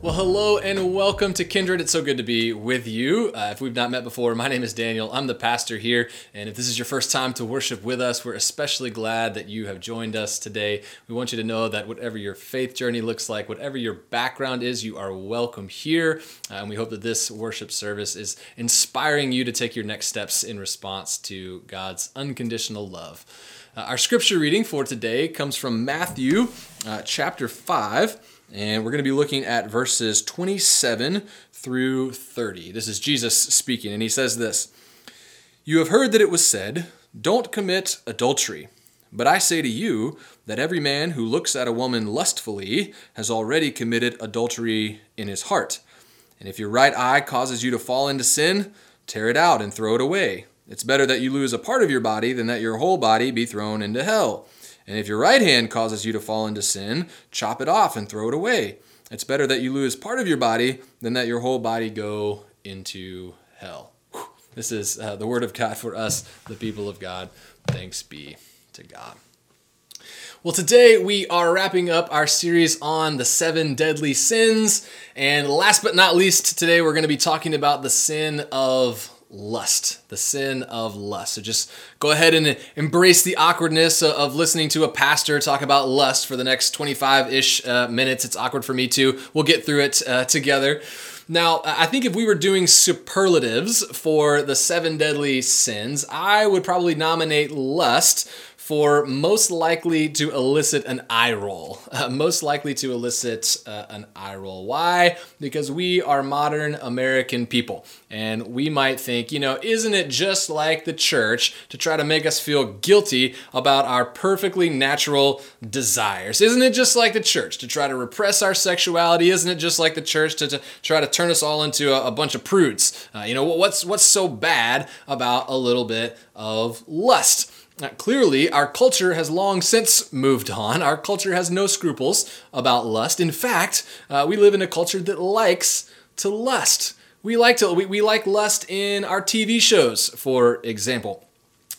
Well, hello and welcome to Kindred. It's so good to be with you. Uh, if we've not met before, my name is Daniel. I'm the pastor here. And if this is your first time to worship with us, we're especially glad that you have joined us today. We want you to know that whatever your faith journey looks like, whatever your background is, you are welcome here. Uh, and we hope that this worship service is inspiring you to take your next steps in response to God's unconditional love. Uh, our scripture reading for today comes from Matthew uh, chapter 5. And we're going to be looking at verses 27 through 30. This is Jesus speaking, and he says this You have heard that it was said, Don't commit adultery. But I say to you that every man who looks at a woman lustfully has already committed adultery in his heart. And if your right eye causes you to fall into sin, tear it out and throw it away. It's better that you lose a part of your body than that your whole body be thrown into hell. And if your right hand causes you to fall into sin, chop it off and throw it away. It's better that you lose part of your body than that your whole body go into hell. This is uh, the word of God for us, the people of God. Thanks be to God. Well, today we are wrapping up our series on the seven deadly sins. And last but not least, today we're going to be talking about the sin of lust, the sin of lust. So just go ahead and embrace the awkwardness of listening to a pastor talk about lust for the next 25 ish uh, minutes. It's awkward for me too. We'll get through it uh, together. Now, I think if we were doing superlatives for the seven deadly sins, I would probably nominate lust for most likely to elicit an eye roll. Uh, most likely to elicit uh, an eye roll. Why? Because we are modern American people. And we might think, you know, isn't it just like the church to try to make us feel guilty about our perfectly natural desires? Isn't it just like the church to try to repress our sexuality? Isn't it just like the church to, to try to turn us all into a, a bunch of prudes? Uh, you know, what's, what's so bad about a little bit of lust? Now, clearly, our culture has long since moved on. Our culture has no scruples about lust. In fact, uh, we live in a culture that likes to lust. We like to we, we like lust in our TV shows, for example.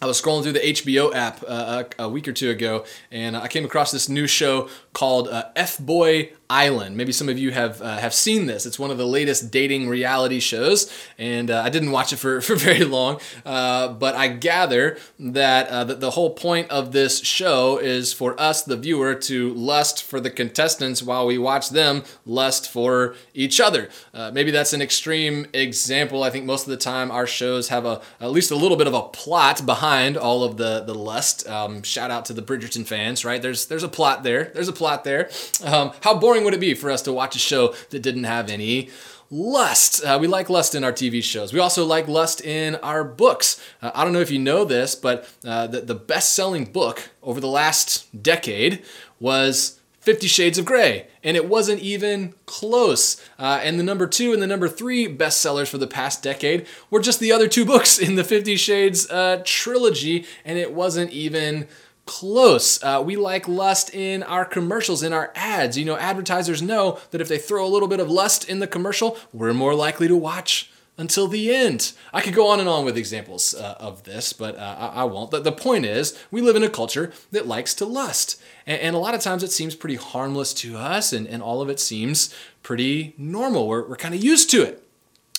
I was scrolling through the HBO app uh, a, a, week or two ago, and I came across this new show called uh, F Boy Island. Maybe some of you have uh, have seen this. It's one of the latest dating reality shows, and uh, I didn't watch it for, for very long, uh, but I gather that, uh, that the whole point of this show is for us, the viewer, to lust for the contestants while we watch them lust for each other. Uh, maybe that's an extreme example. I think most of the time our shows have a at least a little bit of a plot behind all of the the lust. Um, shout out to the Bridgerton fans, right? There's there's a plot there. There's a plot there. Um, how boring boring would it be for us to watch a show that didn't have any lust. Uh, we like lust in our TV shows. We also like lust in our books. Uh, I don't know if you know this, but uh, the, the best selling book over the last decade was Fifty Shades of Grey, and it wasn't even close. Uh, and the number two and the number three bestsellers for the past decade were just the other two books in the Fifty Shades uh, trilogy, and it wasn't even close. Uh, we like lust in our commercials, in our ads. You know, advertisers know that if they throw a little bit of lust in the commercial, we're more likely to watch until the end. I could go on and on with examples uh, of this, but uh, I, I, won't. The, the, point is, we live in a culture that likes to lust. And, and, a lot of times it seems pretty harmless to us, and, and all of it seems pretty normal. We're, we're kind of used to it.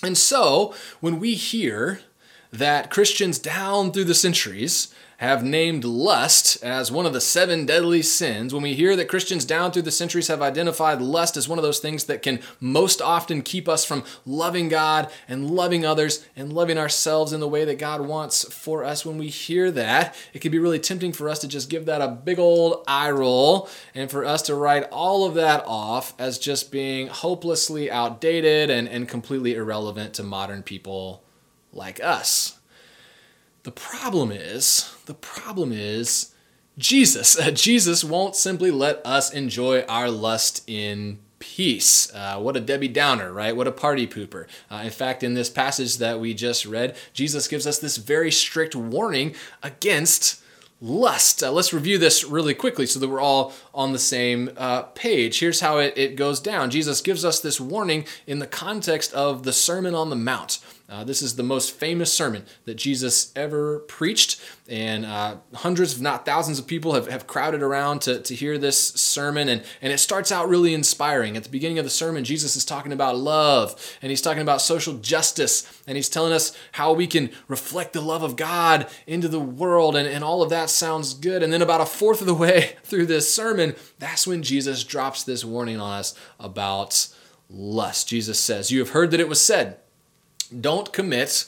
And so when we hear that Christians down through the centuries have named lust as one of the seven deadly sins, when we hear that Christians down through the centuries have identified lust as one of those things that can most often keep us from loving God and loving others and loving ourselves in the way that God wants for us, when we hear that, it can be really tempting for us to just give that a big old eye roll and for us to write all of that off as just being hopelessly outdated and, and completely irrelevant to modern people like us. The problem is, the problem is Jesus. Uh, Jesus won't simply let us enjoy our lust in peace. Uh, what a Debbie Downer, right? What a party pooper. Uh, in fact, in this passage that we just read, Jesus gives us this very strict warning against lust. Uh, let's review this really quickly so that we're all on the same uh, page. Here's how it, it goes down Jesus gives us this warning in the context of the Sermon on the Mount. Uh, this is the most famous sermon that Jesus ever preached, and uh, hundreds, if not thousands, of people have, have crowded around to, to hear this sermon. And, and it starts out really inspiring. At the beginning of the sermon, Jesus is talking about love, and he's talking about social justice, and he's telling us how we can reflect the love of God into the world, and, and all of that sounds good. And then, about a fourth of the way through this sermon, that's when Jesus drops this warning on us about lust. Jesus says, You have heard that it was said, don't commit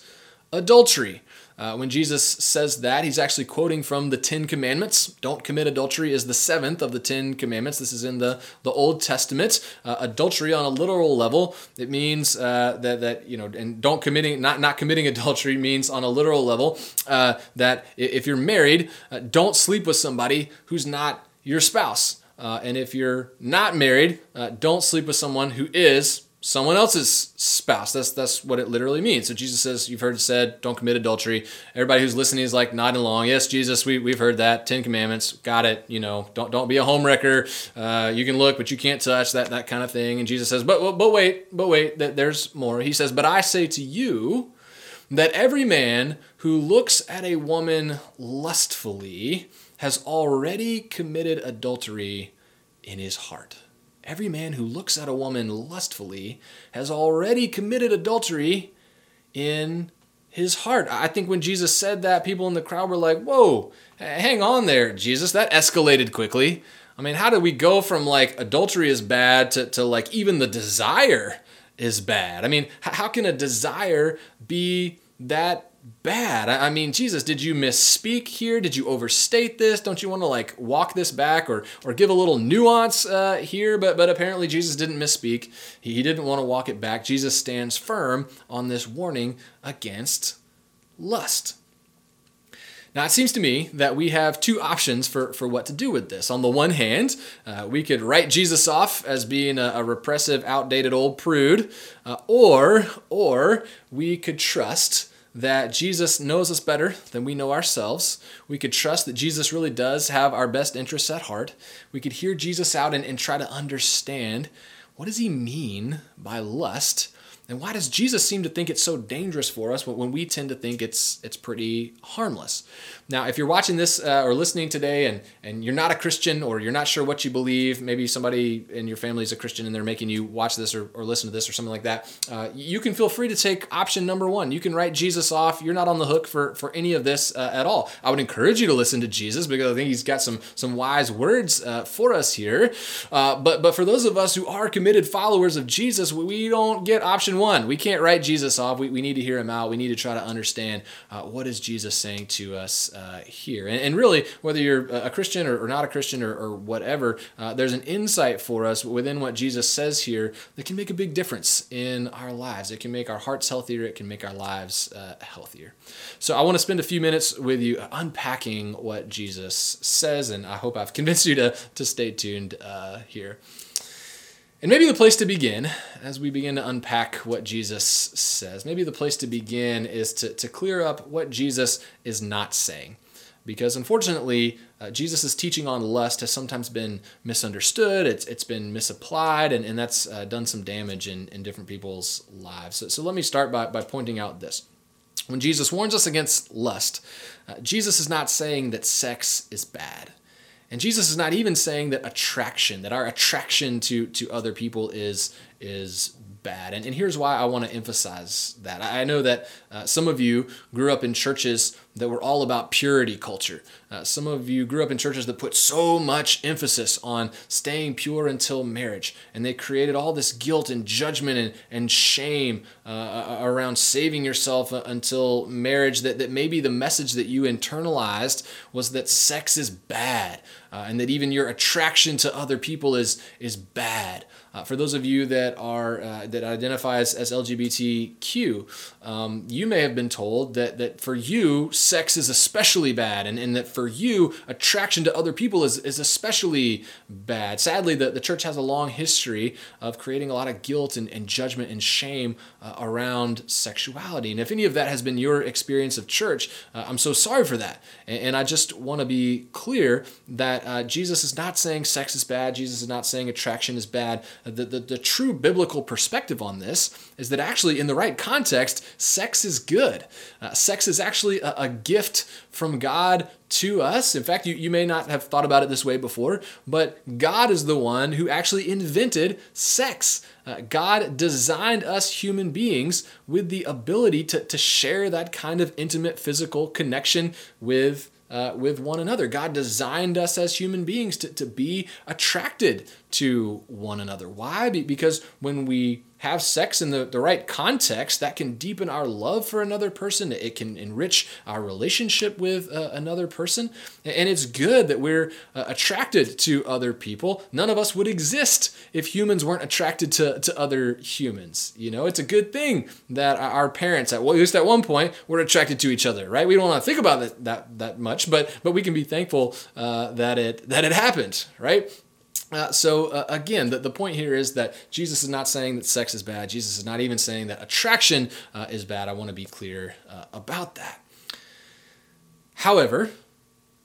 adultery. Uh, when Jesus says that, he's actually quoting from the Ten Commandments. Don't commit adultery is the seventh of the Ten Commandments. This is in the, the Old Testament. Uh, adultery on a literal level, it means uh, that, that, you know, and don't committing, not, not committing adultery means on a literal level uh, that if you're married, uh, don't sleep with somebody who's not your spouse. Uh, and if you're not married, don't sleep with someone who is someone else's spouse. That's that's what it literally means. So Jesus says, "You've heard it said, don't commit adultery." Everybody who's listening is like nodding along. Yes, Jesus, we we've heard that. Ten Commandments, got it. You know, don't don't be a homewrecker. Uh, you can look, but you can't touch. That that kind of thing. And Jesus says, "But but wait, but wait. That there's more." He says, "But I say to you." That every man who looks at a woman lustfully has already committed adultery in his heart. Every man who looks at a woman lustfully has already committed adultery in his heart. I think when Jesus said that, people in the crowd were like, Whoa, hang on there, Jesus. That escalated quickly. I mean, how do we go from like adultery is bad to, to like even the desire is bad? I mean, how can a desire be that bad. I mean, Jesus, did you misspeak here? Did you overstate this? Don't you want to like walk this back or or give a little nuance uh, here? But but apparently Jesus didn't misspeak. He, didn't want to walk it back. Jesus stands firm on this warning against lust. Now, it seems to me that we have two options for, for what to do with this. On the one hand, uh, we could write Jesus off as being a, a repressive, outdated old prude, uh, or, or we could trust that Jesus knows us better than we know ourselves. We could trust that Jesus really does have our best interests at heart. We could hear Jesus out and, and try to understand what does he mean by lust and why does Jesus seem to think it's so dangerous for us when we tend to think it's it's pretty harmless? Now, if you're watching this uh, or listening today and, and you're not a Christian or you're not sure what you believe, maybe somebody in your family is a Christian and they're making you watch this or, or listen to this or something like that, uh, you can feel free to take option number one. You can write Jesus off. You're not on the hook for, for any of this uh, at all. I would encourage you to listen to Jesus because I think he's got some, some wise words uh, for us here. Uh, but, but for those of us who are committed followers of Jesus, we don't get option one. We can't write Jesus off. We, we need to hear him out. We need to try to understand uh, what is Jesus saying to us uh, here. And, and, really, whether you're a Christian or, or not a Christian or, or whatever, uh, there's an insight for us within what Jesus says here that can make a big difference in our lives. It can make our hearts healthier. It can make our lives uh, healthier. So I want to spend a few minutes with you unpacking what Jesus says, and I hope I've convinced you to, to stay tuned uh, here. And maybe the place to begin, as we begin to unpack what Jesus says, maybe the place to begin is to, to clear up what Jesus is not saying because unfortunately, uh, Jesus' teaching on lust has sometimes been misunderstood, it's, it's been misapplied, and, and that's uh, done some damage in, in different people's lives. So, so let me start by, by pointing out this. When Jesus warns us against lust, uh, Jesus is not saying that sex is bad. And Jesus is not even saying that attraction, that our attraction to, to other people is, is bad. And, and here's why I want to emphasize that. I know that uh, some of you grew up in churches that were all about purity culture. Uh, some of you grew up in churches that put so much emphasis on staying pure until marriage, and they created all this guilt and judgment and, and shame uh, around saving yourself uh, until marriage. That, that maybe the message that you internalized was that sex is bad. uh, and that even your attraction to other people is, is bad. Uh, for those of you that are uh, that identify as, as LGBTQ, um, you may have been told that that for you sex is especially bad, and, and that for you attraction to other people is, is especially bad. Sadly, the, the church has a long history of creating a lot of guilt and, and judgment and shame uh, around sexuality. And if any of that has been your experience of church, uh, I'm so sorry for that. And, and I just want to be clear that uh, Jesus is not saying sex is bad. Jesus is not saying attraction is bad the, the, the true biblical perspective on this is that actually, in the right context, sex is good. Uh, sex is actually a, a gift from God to us. In fact, you, you may not have thought about it this way before, but God is the one who actually invented sex. Uh, God designed us human beings with the ability to, to share that kind of intimate physical connection with uh, with one another. God designed us as human beings to, to be attracted to one another. Why? Because when we have sex in the, the right context, that can deepen our love for another person. It can enrich our relationship with uh, another person. And it's good that we're uh, attracted to other people. None of us would exist if humans weren't attracted to, to other humans. You know, it's a good thing that our parents, at, well, at least at one point, were attracted to each other, right? We don't want to think about that, that, that much, but, but we can be thankful uh, that, it, that it happened, right? Uh, so uh, again, the, the point here is that Jesus is not saying that sex is bad. Jesus is not even saying that attraction uh, is bad. I want to be clear uh, about that. However,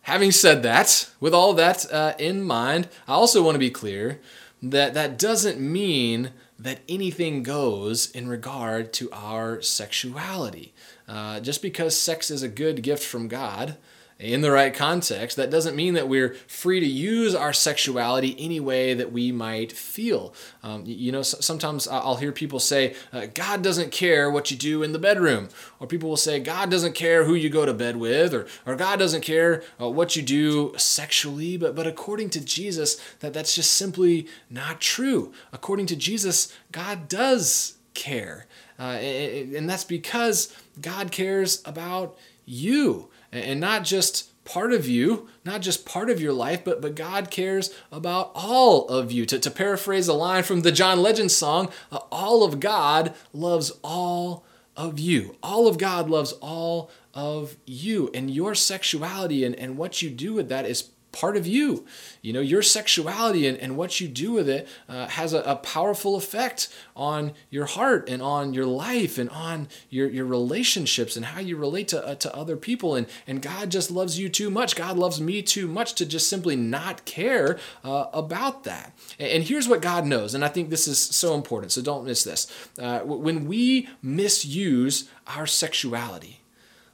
having said that, with all that uh, in mind, I also want to be clear that that doesn't mean that anything goes in regard to our sexuality. Uh, just because sex is a good gift from God in the right context, that doesn't mean that we're free to use our sexuality any way that we might feel. Um, you know, sometimes I'll hear people say, uh, God doesn't care what you do in the bedroom. Or people will say, God doesn't care who you go to bed with, or, or God doesn't care uh, what you do sexually. But, but according to Jesus, that, that's just simply not true. According to Jesus, God does care. Uh, and that's because God cares about you and not just part of you, not just part of your life, but, but God cares about all of you. To, to paraphrase a line from the John Legend song, uh, all of God loves all of you. All of God loves all of you. And your sexuality and, and what you do with that is part of you. You know, your sexuality and, and what you do with it uh, has a, a, powerful effect on your heart and on your life and on your, your relationships and how you relate to, uh, to other people. And, and God just loves you too much. God loves me too much to just simply not care uh, about that. And, and, here's what God knows, and I think this is so important, so don't miss this. Uh, when we misuse our sexuality,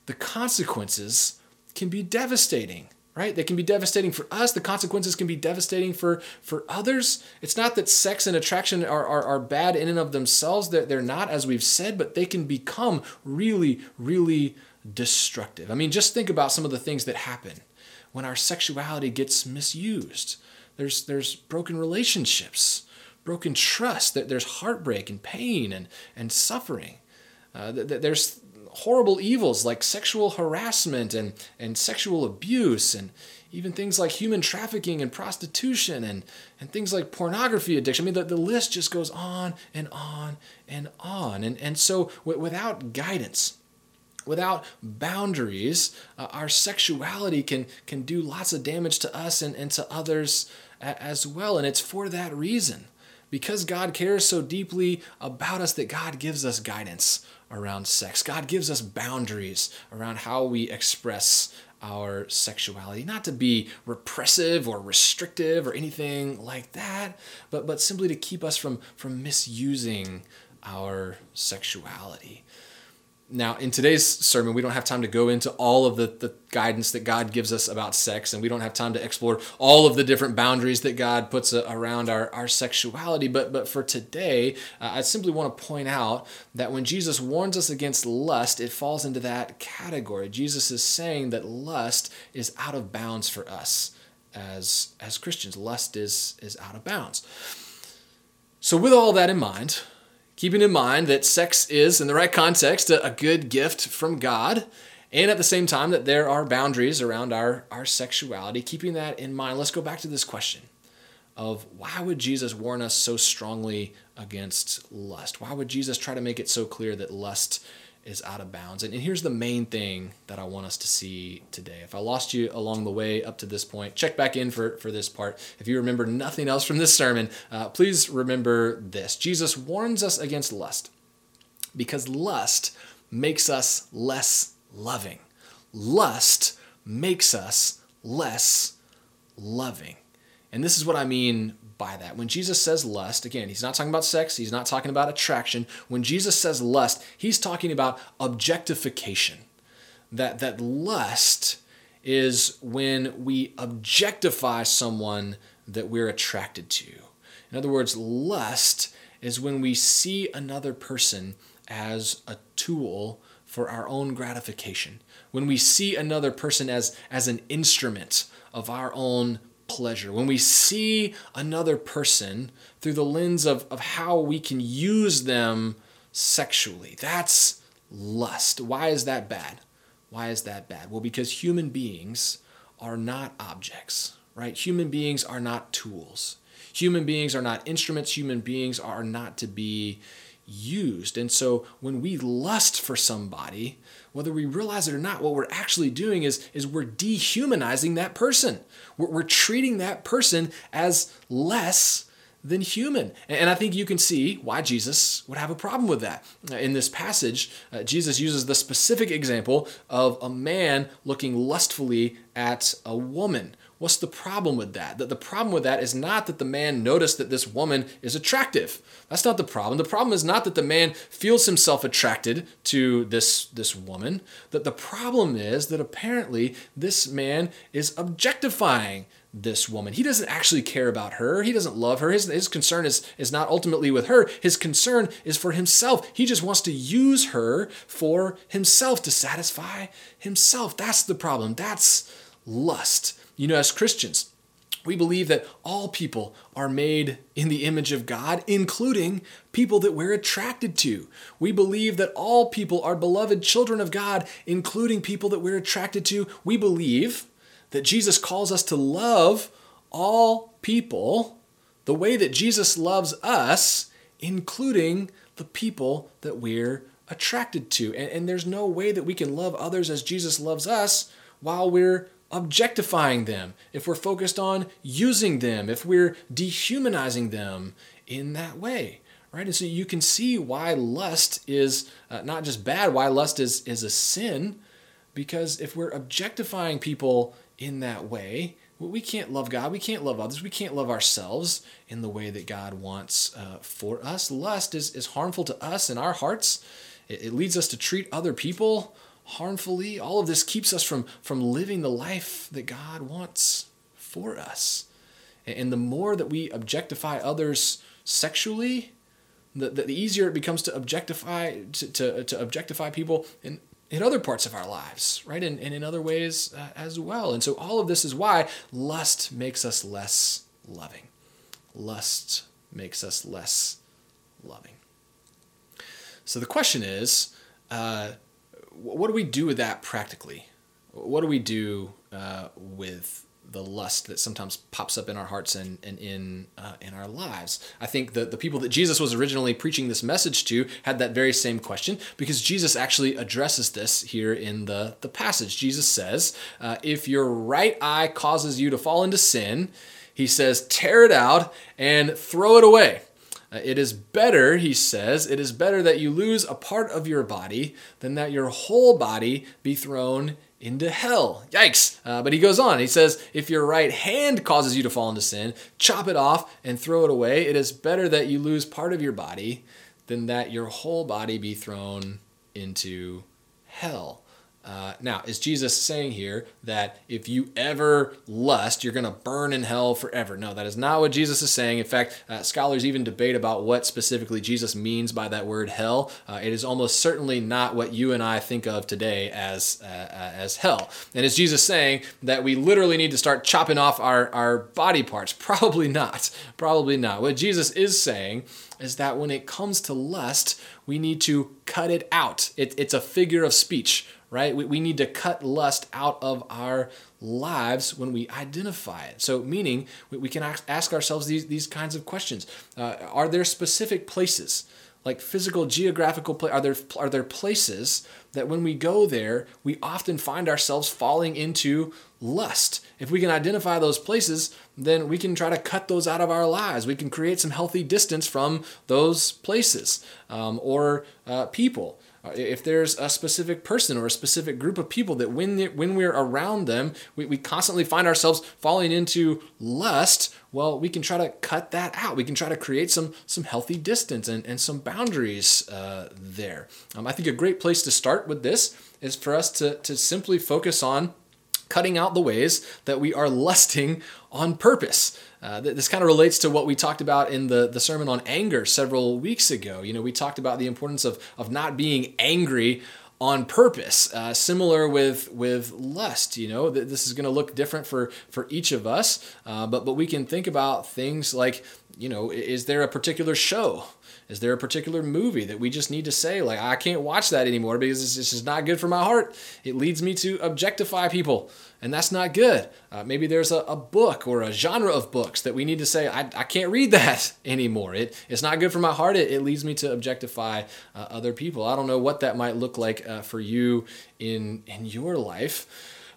the consequences can be devastating right? They can be devastating for us. The consequences can be devastating for for others. It's not that sex and attraction are, are, are bad in and of themselves. They're, they're not as we've said but they can become really really destructive. I mean just think about some of the things that happen when our sexuality gets misused. There's there's broken relationships broken trust there's heartbreak and pain and and suffering. Uh, there's horrible evils like sexual harassment and, and sexual abuse and even things like human trafficking and prostitution and, and things like pornography addiction. I mean, the, the list just goes on and on and on. And, and so, w- without guidance, without boundaries, uh, our sexuality can, can do lots of damage to us and, and to others a- as well. And it's for that reason. Because God cares so deeply about us, that God gives us guidance around sex. God gives us boundaries around how we express our sexuality, not to be repressive or restrictive or anything like that, but, but simply to keep us from, from misusing our sexuality. Now, in today's sermon, we don't have time to go into all of the, the guidance that God gives us about sex, and we don't have time to explore all of the different boundaries that God puts a, around our, our sexuality. But, but for today, uh, I simply want to point out that when Jesus warns us against lust, it falls into that category. Jesus is saying that lust is out of bounds for us as, as Christians. Lust is, is out of bounds. So, with all that in mind, keeping in mind that sex is, in the right context, a, good gift from God, and at the same time that there are boundaries around our, our sexuality, keeping that in mind, let's go back to this question of why would Jesus warn us so strongly against lust? Why would Jesus try to make it so clear that lust is out of bounds? And, and here's the main thing that I want us to see today. If I lost you along the way up to this point, check back in for, for this part. If you remember nothing else from this sermon, uh, please remember this Jesus warns us against lust because lust makes us less loving. Lust makes us less loving. And this is what I mean by that. When Jesus says lust, again, he's not talking about sex, he's not talking about attraction. When Jesus says lust, he's talking about objectification. That that lust is when we objectify someone that we're attracted to. In other words, lust is when we see another person as a tool for our own gratification. When we see another person as, as an instrument of our own pleasure, when we see another person through the lens of, of how we can use them sexually, that's lust. Why is that bad? Why is that bad? Well, because human beings are not objects, right? Human beings are not tools. Human beings are not instruments. Human beings are not to be used. And so when we lust for somebody, whether we realize it or not, what we're actually doing is, is we're dehumanizing that person. We're, we're treating that person as less than human. And I think you can see why Jesus would have a problem with that. In this passage, uh, Jesus uses the specific example of a man looking lustfully at a woman. What's the problem with that? That the problem with that is not that the man noticed that this woman is attractive. That's not the problem. The problem is not that the man feels himself attracted to this, this woman. That the problem is that apparently this man is objectifying this woman. He doesn't actually care about her. He doesn't love her. His, his concern is, is not ultimately with her. His concern is for himself. He just wants to use her for himself to satisfy himself. That's the problem. That's lust. You know, as Christians, we believe that all people are made in the image of God, including people that we're attracted to. We believe that all people are beloved children of God, including people that we're attracted to. We believe that Jesus calls us to love all people the way that Jesus loves us, including the people that we're attracted to. And, and there's no way that we can love others as Jesus loves us while we're objectifying them, if we're focused on using them, if we're dehumanizing them in that way, right? And so you can see why lust is uh, not just bad, why lust is, is a sin, because if we're objectifying people in that way, we can't love God, we can't love others, we can't love ourselves in the way that God wants uh, for us. Lust is, is harmful to us in our hearts. It, it leads us to treat other people harmfully. All of this keeps us from, from living the life that God wants for us. And the more that we objectify others sexually, the, the easier it becomes to objectify to, to, to objectify people in, in other parts of our lives, right? And, and in other ways uh, as well. And so all of this is why lust makes us less loving. Lust makes us less loving. So the question is, uh, what do we do with that practically? What do we do uh, with the lust that sometimes pops up in our hearts and, and in uh, in our lives. I think that the people that Jesus was originally preaching this message to had that very same question because Jesus actually addresses this here in the, the passage. Jesus says, uh, If your right eye causes you to fall into sin, he says, tear it out and throw it away. Uh, it is better, he says, it is better that you lose a part of your body than that your whole body be thrown into hell. Yikes. Uh, but he goes on. He says, If your right hand causes you to fall into sin, chop it off and throw it away. It is better that you lose part of your body than that your whole body be thrown into hell. Uh, now, is Jesus saying here that if you ever lust, you're going to burn in hell forever? No, that is not what Jesus is saying. In fact, uh, scholars even debate about what specifically Jesus means by that word hell. Uh, it is almost certainly not what you and I think of today as uh, uh, as hell. And is Jesus saying that we literally need to start chopping off our, our body parts? Probably not. Probably not. What Jesus is saying is that when it comes to lust, we need to cut it out. It, it's a figure of speech, right? We, we need to cut lust out of our lives when we identify it. So, meaning we, we can ask, ourselves these, these kinds of questions uh, Are there specific places? like physical geographical are there are there places that when we go there we often find ourselves falling into lust if we can identify those places then we can try to cut those out of our lives we can create some healthy distance from those places um, or uh, people uh, if there's a specific person or a specific group of people that when, when we're around them, we, we constantly find ourselves falling into lust, well, we can try to cut that out. We can try to create some, some healthy distance and, and some boundaries uh, there. Um, I think a great place to start with this is for us to, to simply focus on cutting out the ways that we are lusting on purpose. Uh, this kind of relates to what we talked about in the, the sermon on anger several weeks ago. You know, we talked about the importance of, of not being angry on purpose. Uh, similar with with lust, you know, this is going to look different for for each of us, uh, but but we can think about things like, you know, is there a particular show is there a particular movie that we just need to say, like, I can't watch that anymore because this is not good for my heart? It leads me to objectify people, and that's not good. Uh, maybe there's a, a, book or a genre of books that we need to say, I, I can't read that anymore. It, it's not good for my heart. It, it leads me to objectify uh, other people. I don't know what that might look like uh, for you in, in your life.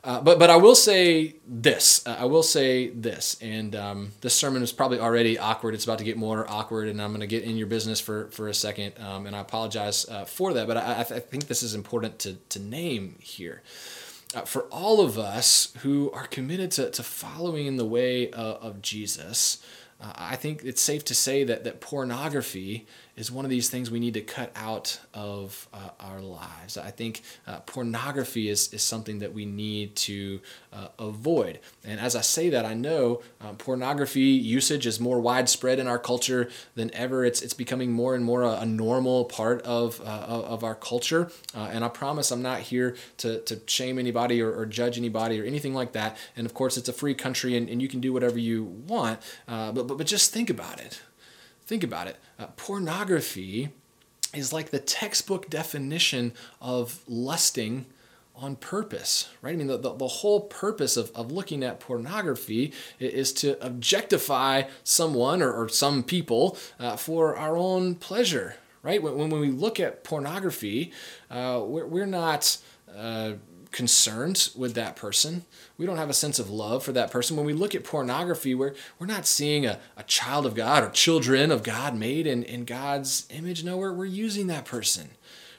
Uh, but but I will say this. Uh, I will say this, and um, this sermon is probably already awkward. It's about to get more awkward, and I'm going to get in your business for for a second, um, and I apologize uh, for that. But I, I, think this is important to to name here. Uh, for all of us who are committed to, to following in the way uh, of Jesus, uh, I think it's safe to say that, that pornography is one of these things we need to cut out of uh, our lives. I think uh, pornography is, is something that we need to uh, avoid. And as I say that, I know uh, pornography usage is more widespread in our culture than ever. It's, it's becoming more and more a, a normal part of, uh, of our culture. Uh, and I promise I'm not here to, to shame anybody or, or, judge anybody or anything like that. And of course, it's a free country and, and you can do whatever you want. but, but, but just think about it. Think about it. Uh, pornography is like the textbook definition of lusting on purpose, right? I mean, the, the, the, whole purpose of, of looking at pornography is to objectify someone or, or some people uh, for our own pleasure, right? When, when we look at pornography, uh, we're, we're not. Uh, concerned with that person. We don't have a sense of love for that person. When we look at pornography, we're, we're not seeing a, a child of God or children of God made in, in God's image. No, we're, we're using that person.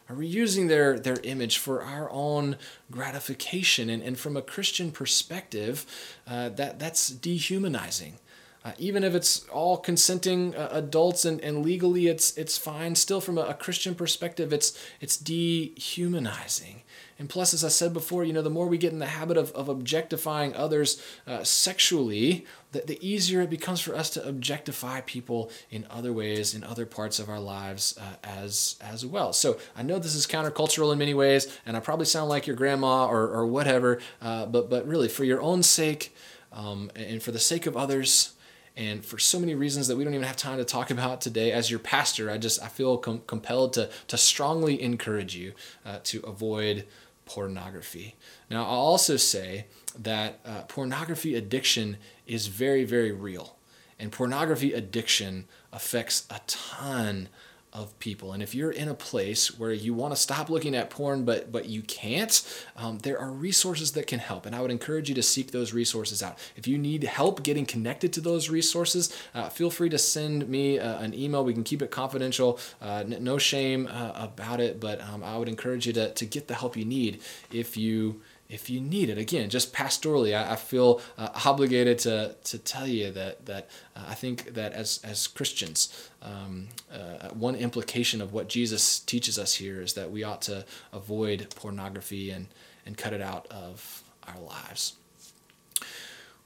Are we using their, their image for our own gratification? And, and from a Christian perspective, uh, that, that's dehumanizing. Uh, even if it's all consenting uh, adults and, and legally it's it's fine, still from a, a Christian perspective, it's it's dehumanizing. And plus, as I said before, you know, the more we get in the habit of, of objectifying others uh, sexually, the, the easier it becomes for us to objectify people in other ways, in other parts of our lives uh, as, as well. So I know this is countercultural in many ways, and I probably sound like your grandma or, or whatever, uh, but, but really, for your own sake um, and for the sake of others, and for so many reasons that we don't even have time to talk about today as your pastor i just i feel com- compelled to, to strongly encourage you uh, to avoid pornography. Now, I'll also say that uh, pornography addiction is very, very real. And pornography addiction affects a ton of people. And if you're in a place where you want to stop looking at porn, but but you can't, um, there are resources that can help. And I would encourage you to seek those resources out. If you need help getting connected to those resources, uh, feel free to send me uh, an email. We can keep it confidential, uh, n- no shame uh, about it. But um, I would encourage you to to get the help you need if you if you need it. Again, just pastorally, I, I feel uh, obligated to, to tell you that that uh, I think that as as Christians, um, uh, one implication of what Jesus teaches us here is that we ought to avoid pornography and and cut it out of our lives.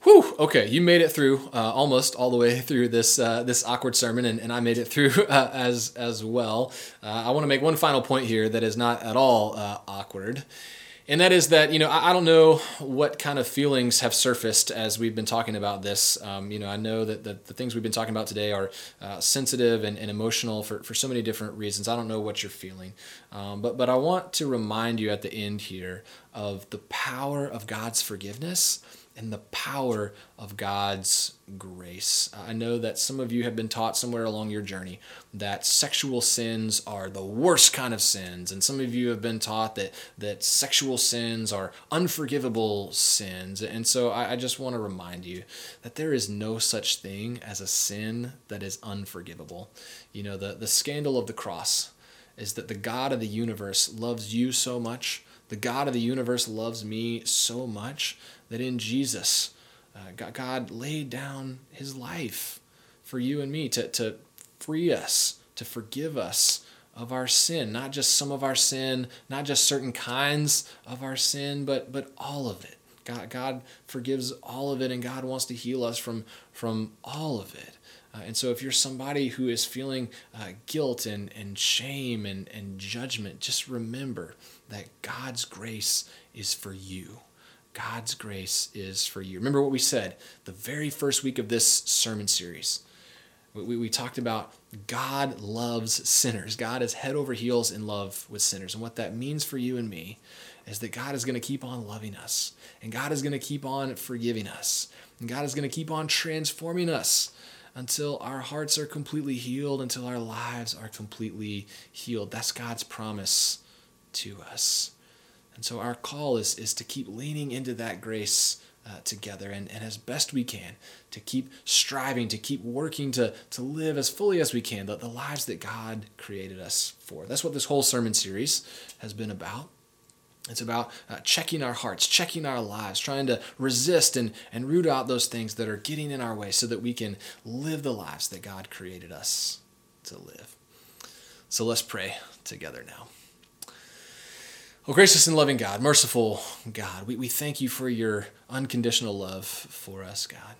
Whew, okay, you made it through uh, almost all the way through this uh, this awkward sermon, and, and I made it through uh, as as well. Uh, I want to make one final point here that is not at all uh, awkward, and that is that you know I, don't know what kind of feelings have surfaced as we've been talking about this. Um, you know, I know that the, the things we've been talking about today are uh, sensitive and, and emotional for, for so many different reasons. I don't know what you're feeling, um, but but I want to remind you at the end here of the power of God's forgiveness and the power of God's grace. I know that some of you have been taught somewhere along your journey that sexual sins are the worst kind of sins, and some of you have been taught that that sexual sins are unforgivable sins. And so I, I just want to remind you that there is no such thing as a sin that is unforgivable. You know, the, the scandal of the cross is that the God of the universe loves you so much. The God of the universe loves me so much that in Jesus, uh, God laid down his life for you and me to, to free us, to forgive us of our sin, not just some of our sin, not just certain kinds of our sin, but, but all of it. God, God forgives all of it, and God wants to heal us from, from all of it. Uh, and so, if you're somebody who is feeling uh, guilt and, and shame and, and judgment, just remember that God's grace is for you. God's grace is for you. Remember what we said the very first week of this sermon series. We, we talked about God loves sinners. God is head over heels in love with sinners. And what that means for you and me is that God is going to keep on loving us, and God is going to keep on forgiving us, and God is going to keep on transforming us until our hearts are completely healed, until our lives are completely healed. That's God's promise to us. And so our call is, is to keep leaning into that grace uh, together and, and as best we can to keep striving, to keep working to, to live as fully as we can the, the lives that God created us for. That's what this whole sermon series has been about. It's about uh, checking our hearts, checking our lives, trying to resist and, and root out those things that are getting in our way so that we can live the lives that God created us to live. So let's pray together now. Oh, gracious and loving God, merciful God, we, we thank you for your unconditional love for us, God.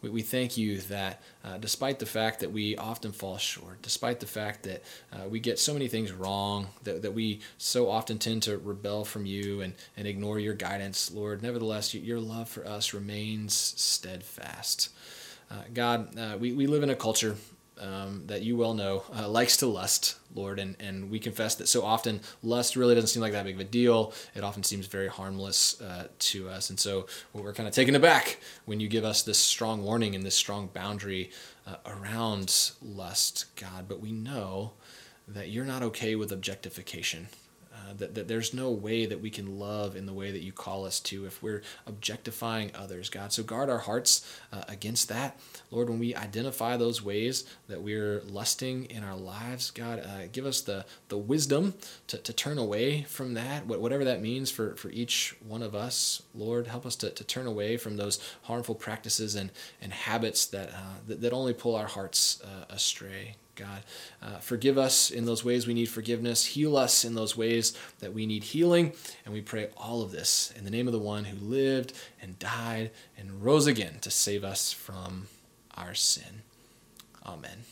We, we thank you that uh, despite the fact that we often fall short, despite the fact that uh, we get so many things wrong, that, that we so often tend to rebel from you and, and ignore your guidance, Lord, nevertheless, your love for us remains steadfast. Uh, God, uh, we, we live in a culture um, that you well know uh, likes to lust, Lord, and, and we confess that so often lust really doesn't seem like that big of a deal. It often seems very harmless uh, to us. And so we're kind of taken aback when you give us this strong warning and this strong boundary uh, around lust, God. But we know that you're not okay with objectification. Uh, that, that there's no way that we can love in the way that you call us to if we're objectifying others, God. So guard our hearts uh, against that. Lord, when we identify those ways that we're lusting in our lives, God, uh, give us the, the wisdom to, to turn away from that, whatever that means for, for each one of us. Lord, help us to, to turn away from those harmful practices and, and habits that, uh, that, that only pull our hearts uh, astray. God. Uh, forgive us in those ways we need forgiveness. Heal us in those ways that we need healing. And we pray all of this in the name of the one who lived and died and rose again to save us from our sin. Amen.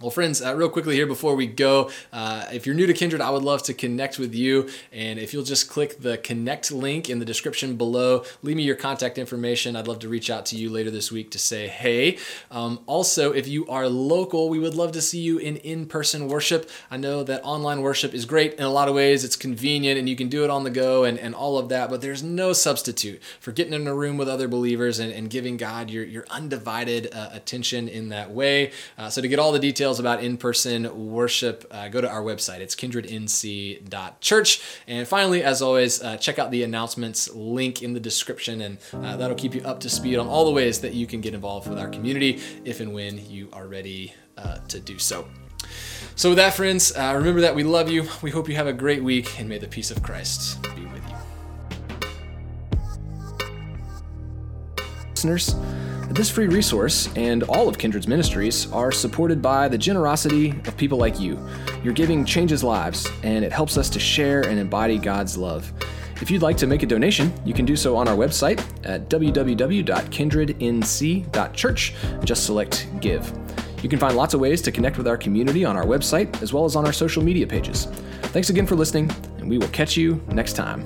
Well, friends, uh, real quickly here before we go, uh, if you're new to Kindred, I would love to connect with you. And if you'll just click the connect link in the description below, leave me your contact information. I'd love to reach out to you later this week to say hey. Um, also, if you are local, we would love to see you in in person worship. I know that online worship is great in a lot of ways, it's convenient and you can do it on the go and, and all of that, but there's no substitute for getting in a room with other believers and, and giving God your, your undivided uh, attention in that way. Uh, so, to get all the details, details about in person worship, uh, go to our website. It's kindrednc.church. And finally, as always, uh, check out the announcements link in the description, and uh, that'll keep you up to speed on all the ways that you can get involved with our community if and when you are ready uh, to do so. So, with that, friends, uh, remember that we love you. We hope you have a great week, and may the peace of Christ be with you. Listeners, this free resource and all of Kindred's ministries are supported by the generosity of people like you. Your giving changes lives, and it helps us to share and embody God's love. If you'd like to make a donation, you can do so on our website at www.kindrednc.church just select Give. You can find lots of ways to connect with our community on our website as well as on our social media pages. Thanks again for listening, and we will catch you next time.